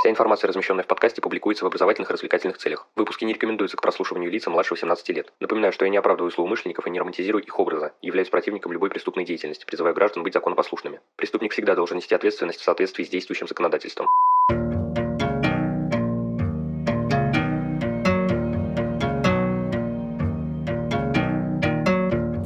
Вся информация, размещенная в подкасте, публикуется в образовательных и развлекательных целях. Выпуски не рекомендуются к прослушиванию лица младше 18 лет. Напоминаю, что я не оправдываю злоумышленников и не романтизирую их образа, являюсь противником любой преступной деятельности, призываю граждан быть законопослушными. Преступник всегда должен нести ответственность в соответствии с действующим законодательством.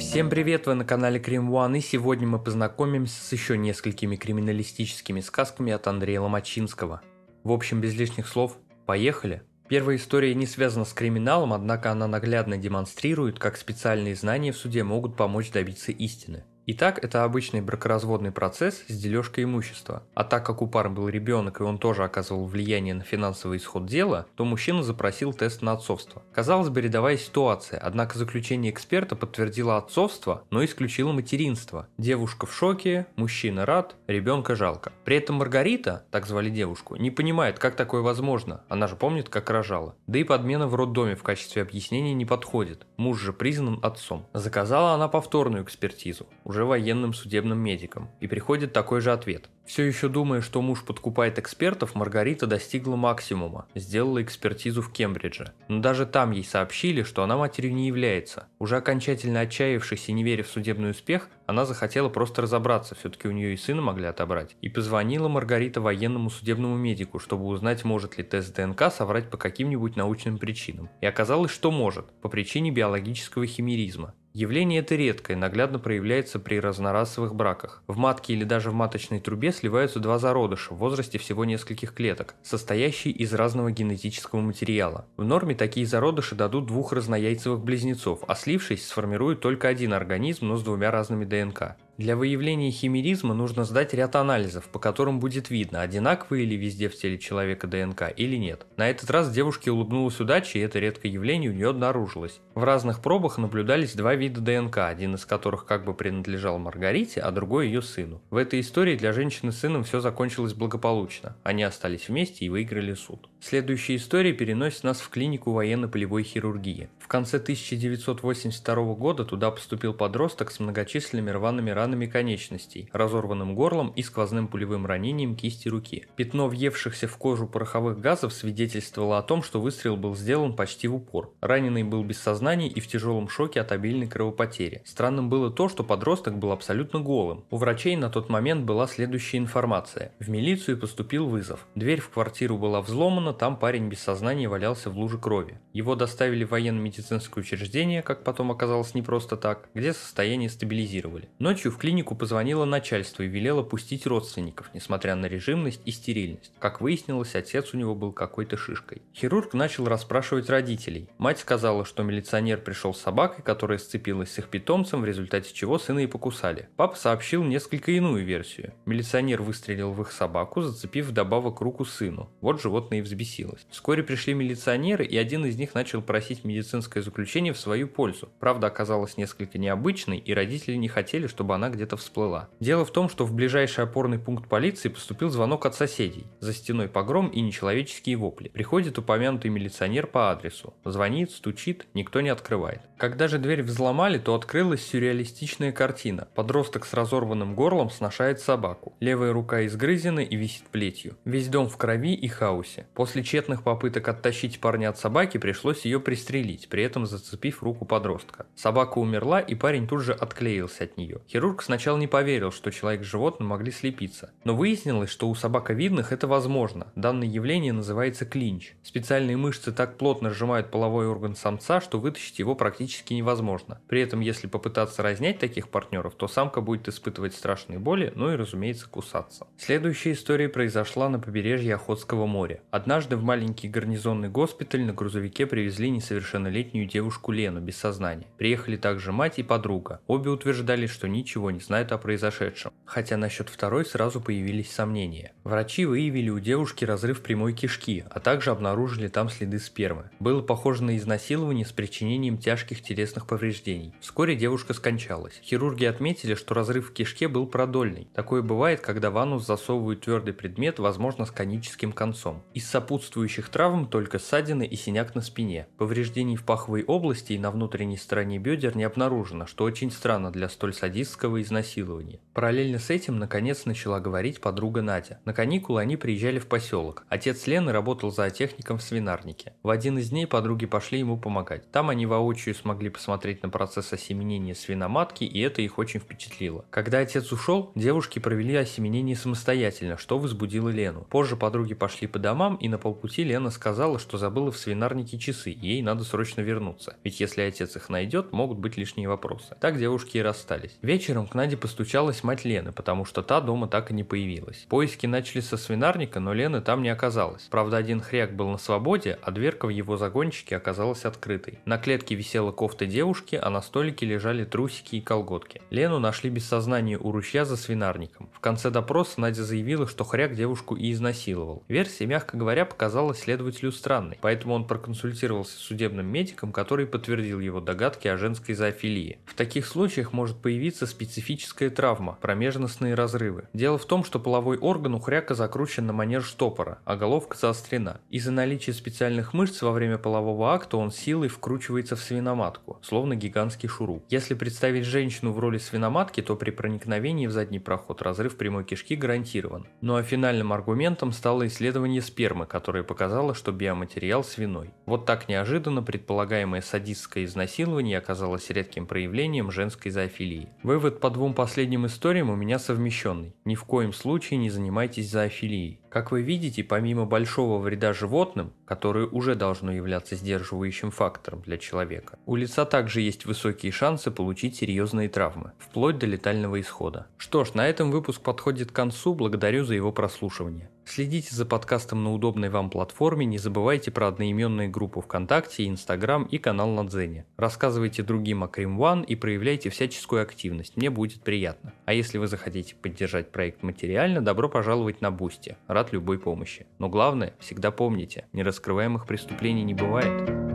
Всем привет, вы на канале Крим One, и сегодня мы познакомимся с еще несколькими криминалистическими сказками от Андрея Ломачинского. В общем, без лишних слов, поехали! Первая история не связана с криминалом, однако она наглядно демонстрирует, как специальные знания в суде могут помочь добиться истины. Итак, это обычный бракоразводный процесс с дележкой имущества. А так как у пары был ребенок и он тоже оказывал влияние на финансовый исход дела, то мужчина запросил тест на отцовство. Казалось бы, рядовая ситуация, однако заключение эксперта подтвердило отцовство, но исключило материнство. Девушка в шоке, мужчина рад, ребенка жалко. При этом Маргарита, так звали девушку, не понимает, как такое возможно, она же помнит, как рожала. Да и подмена в роддоме в качестве объяснения не подходит, муж же признан отцом. Заказала она повторную экспертизу уже военным судебным медиком, и приходит такой же ответ. Все еще думая, что муж подкупает экспертов, Маргарита достигла максимума, сделала экспертизу в Кембридже. Но даже там ей сообщили, что она матерью не является. Уже окончательно отчаявшись и не веря в судебный успех, она захотела просто разобраться, все-таки у нее и сына могли отобрать. И позвонила Маргарита военному судебному медику, чтобы узнать, может ли тест ДНК соврать по каким-нибудь научным причинам. И оказалось, что может, по причине биологического химеризма. Явление это редкое, наглядно проявляется при разнорасовых браках. В матке или даже в маточной трубе сливаются два зародыша в возрасте всего нескольких клеток, состоящие из разного генетического материала. В норме такие зародыши дадут двух разнояйцевых близнецов, а слившись сформируют только один организм, но с двумя разными ДНК. Для выявления химеризма нужно сдать ряд анализов, по которым будет видно, одинаковые ли везде в теле человека ДНК или нет. На этот раз девушке улыбнулась удача, и это редкое явление у нее обнаружилось. В разных пробах наблюдались два вида ДНК, один из которых как бы принадлежал Маргарите, а другой ее сыну. В этой истории для женщины с сыном все закончилось благополучно. Они остались вместе и выиграли суд. Следующая история переносит нас в клинику военно-полевой хирургии. В конце 1982 года туда поступил подросток с многочисленными рваными ранами конечностей, разорванным горлом и сквозным пулевым ранением кисти руки. Пятно въевшихся в кожу пороховых газов свидетельствовало о том, что выстрел был сделан почти в упор. Раненый был без сознания и в тяжелом шоке от обильной кровопотери. Странным было то, что подросток был абсолютно голым. У врачей на тот момент была следующая информация. В милицию поступил вызов. Дверь в квартиру была взломана, там парень без сознания валялся в луже крови. Его доставили в военно-медицинское учреждение, как потом оказалось не просто так, где состояние стабилизировали. Ночью в клинику позвонило начальство и велело пустить родственников, несмотря на режимность и стерильность. Как выяснилось, отец у него был какой-то шишкой. Хирург начал расспрашивать родителей. Мать сказала, что милиционер пришел с собакой, которая сцепилась с их питомцем, в результате чего сына и покусали. Папа сообщил несколько иную версию. Милиционер выстрелил в их собаку, зацепив вдобавок руку сыну. Вот животное и взбесилось. Вскоре пришли милиционеры, и один из них начал просить медицинское заключение в свою пользу. Правда оказалась несколько необычной, и родители не хотели, чтобы она она где-то всплыла. Дело в том, что в ближайший опорный пункт полиции поступил звонок от соседей. За стеной погром и нечеловеческие вопли. Приходит упомянутый милиционер по адресу. Звонит, стучит, никто не открывает. Когда же дверь взломали, то открылась сюрреалистичная картина. Подросток с разорванным горлом сношает собаку. Левая рука изгрызена и висит плетью. Весь дом в крови и хаосе. После тщетных попыток оттащить парня от собаки, пришлось ее пристрелить, при этом зацепив руку подростка. Собака умерла, и парень тут же отклеился от нее. Хирург Хирург сначала не поверил, что человек с животным могли слепиться, но выяснилось, что у собаковидных это возможно. Данное явление называется клинч. Специальные мышцы так плотно сжимают половой орган самца, что вытащить его практически невозможно. При этом, если попытаться разнять таких партнеров, то самка будет испытывать страшные боли, ну и, разумеется, кусаться. Следующая история произошла на побережье Охотского моря. Однажды в маленький гарнизонный госпиталь на грузовике привезли несовершеннолетнюю девушку Лену без сознания. Приехали также мать и подруга. Обе утверждали, что ничего ничего не знают о произошедшем, хотя насчет второй сразу появились сомнения. Врачи выявили у девушки разрыв прямой кишки, а также обнаружили там следы спермы. Было похоже на изнасилование с причинением тяжких телесных повреждений. Вскоре девушка скончалась. Хирурги отметили, что разрыв в кишке был продольный. Такое бывает, когда в анус засовывают твердый предмет, возможно с коническим концом. Из сопутствующих травм только ссадины и синяк на спине. Повреждений в паховой области и на внутренней стороне бедер не обнаружено, что очень странно для столь садистского физического изнасилования. Параллельно с этим, наконец, начала говорить подруга Надя. На каникулы они приезжали в поселок. Отец Лены работал зоотехником в свинарнике. В один из дней подруги пошли ему помогать. Там они воочию смогли посмотреть на процесс осеменения свиноматки, и это их очень впечатлило. Когда отец ушел, девушки провели осеменение самостоятельно, что возбудило Лену. Позже подруги пошли по домам, и на полпути Лена сказала, что забыла в свинарнике часы, ей надо срочно вернуться. Ведь если отец их найдет, могут быть лишние вопросы. Так девушки и расстались. Вечером к Наде постучалась мать Лены, потому что та дома так и не появилась. Поиски начали со свинарника, но Лены там не оказалось. Правда, один хряк был на свободе, а дверка в его загончике оказалась открытой. На клетке висела кофта девушки, а на столике лежали трусики и колготки. Лену нашли без сознания у ручья за свинарником. В конце допроса Надя заявила, что хряк девушку и изнасиловал. Версия, мягко говоря, показалась следователю странной, поэтому он проконсультировался с судебным медиком, который подтвердил его догадки о женской зоофилии. В таких случаях может появиться специфическая травма – промежностные разрывы. Дело в том, что половой орган у хряка закручен на манер штопора, а головка заострена. Из-за наличия специальных мышц во время полового акта он силой вкручивается в свиноматку, словно гигантский шуруп. Если представить женщину в роли свиноматки, то при проникновении в задний проход разрыв прямой кишки гарантирован. Ну а финальным аргументом стало исследование спермы, которое показало, что биоматериал свиной. Вот так неожиданно предполагаемое садистское изнасилование оказалось редким проявлением женской зоофилии. Вывод по двум последним историям у меня совмещенный. Ни в коем случае не занимайтесь зоофилией. Как вы видите, помимо большого вреда животным, которое уже должно являться сдерживающим фактором для человека, у лица также есть высокие шансы получить серьезные травмы, вплоть до летального исхода. Что ж, на этом выпуск подходит к концу, благодарю за его прослушивание. Следите за подкастом на удобной вам платформе, не забывайте про одноименные группы ВКонтакте, Инстаграм и канал на Дзене. Рассказывайте другим о Crim One и проявляйте всяческую активность, мне будет приятно. А если вы захотите поддержать проект материально, добро пожаловать на Boosty, рад любой помощи. Но главное, всегда помните, нераскрываемых преступлений не бывает.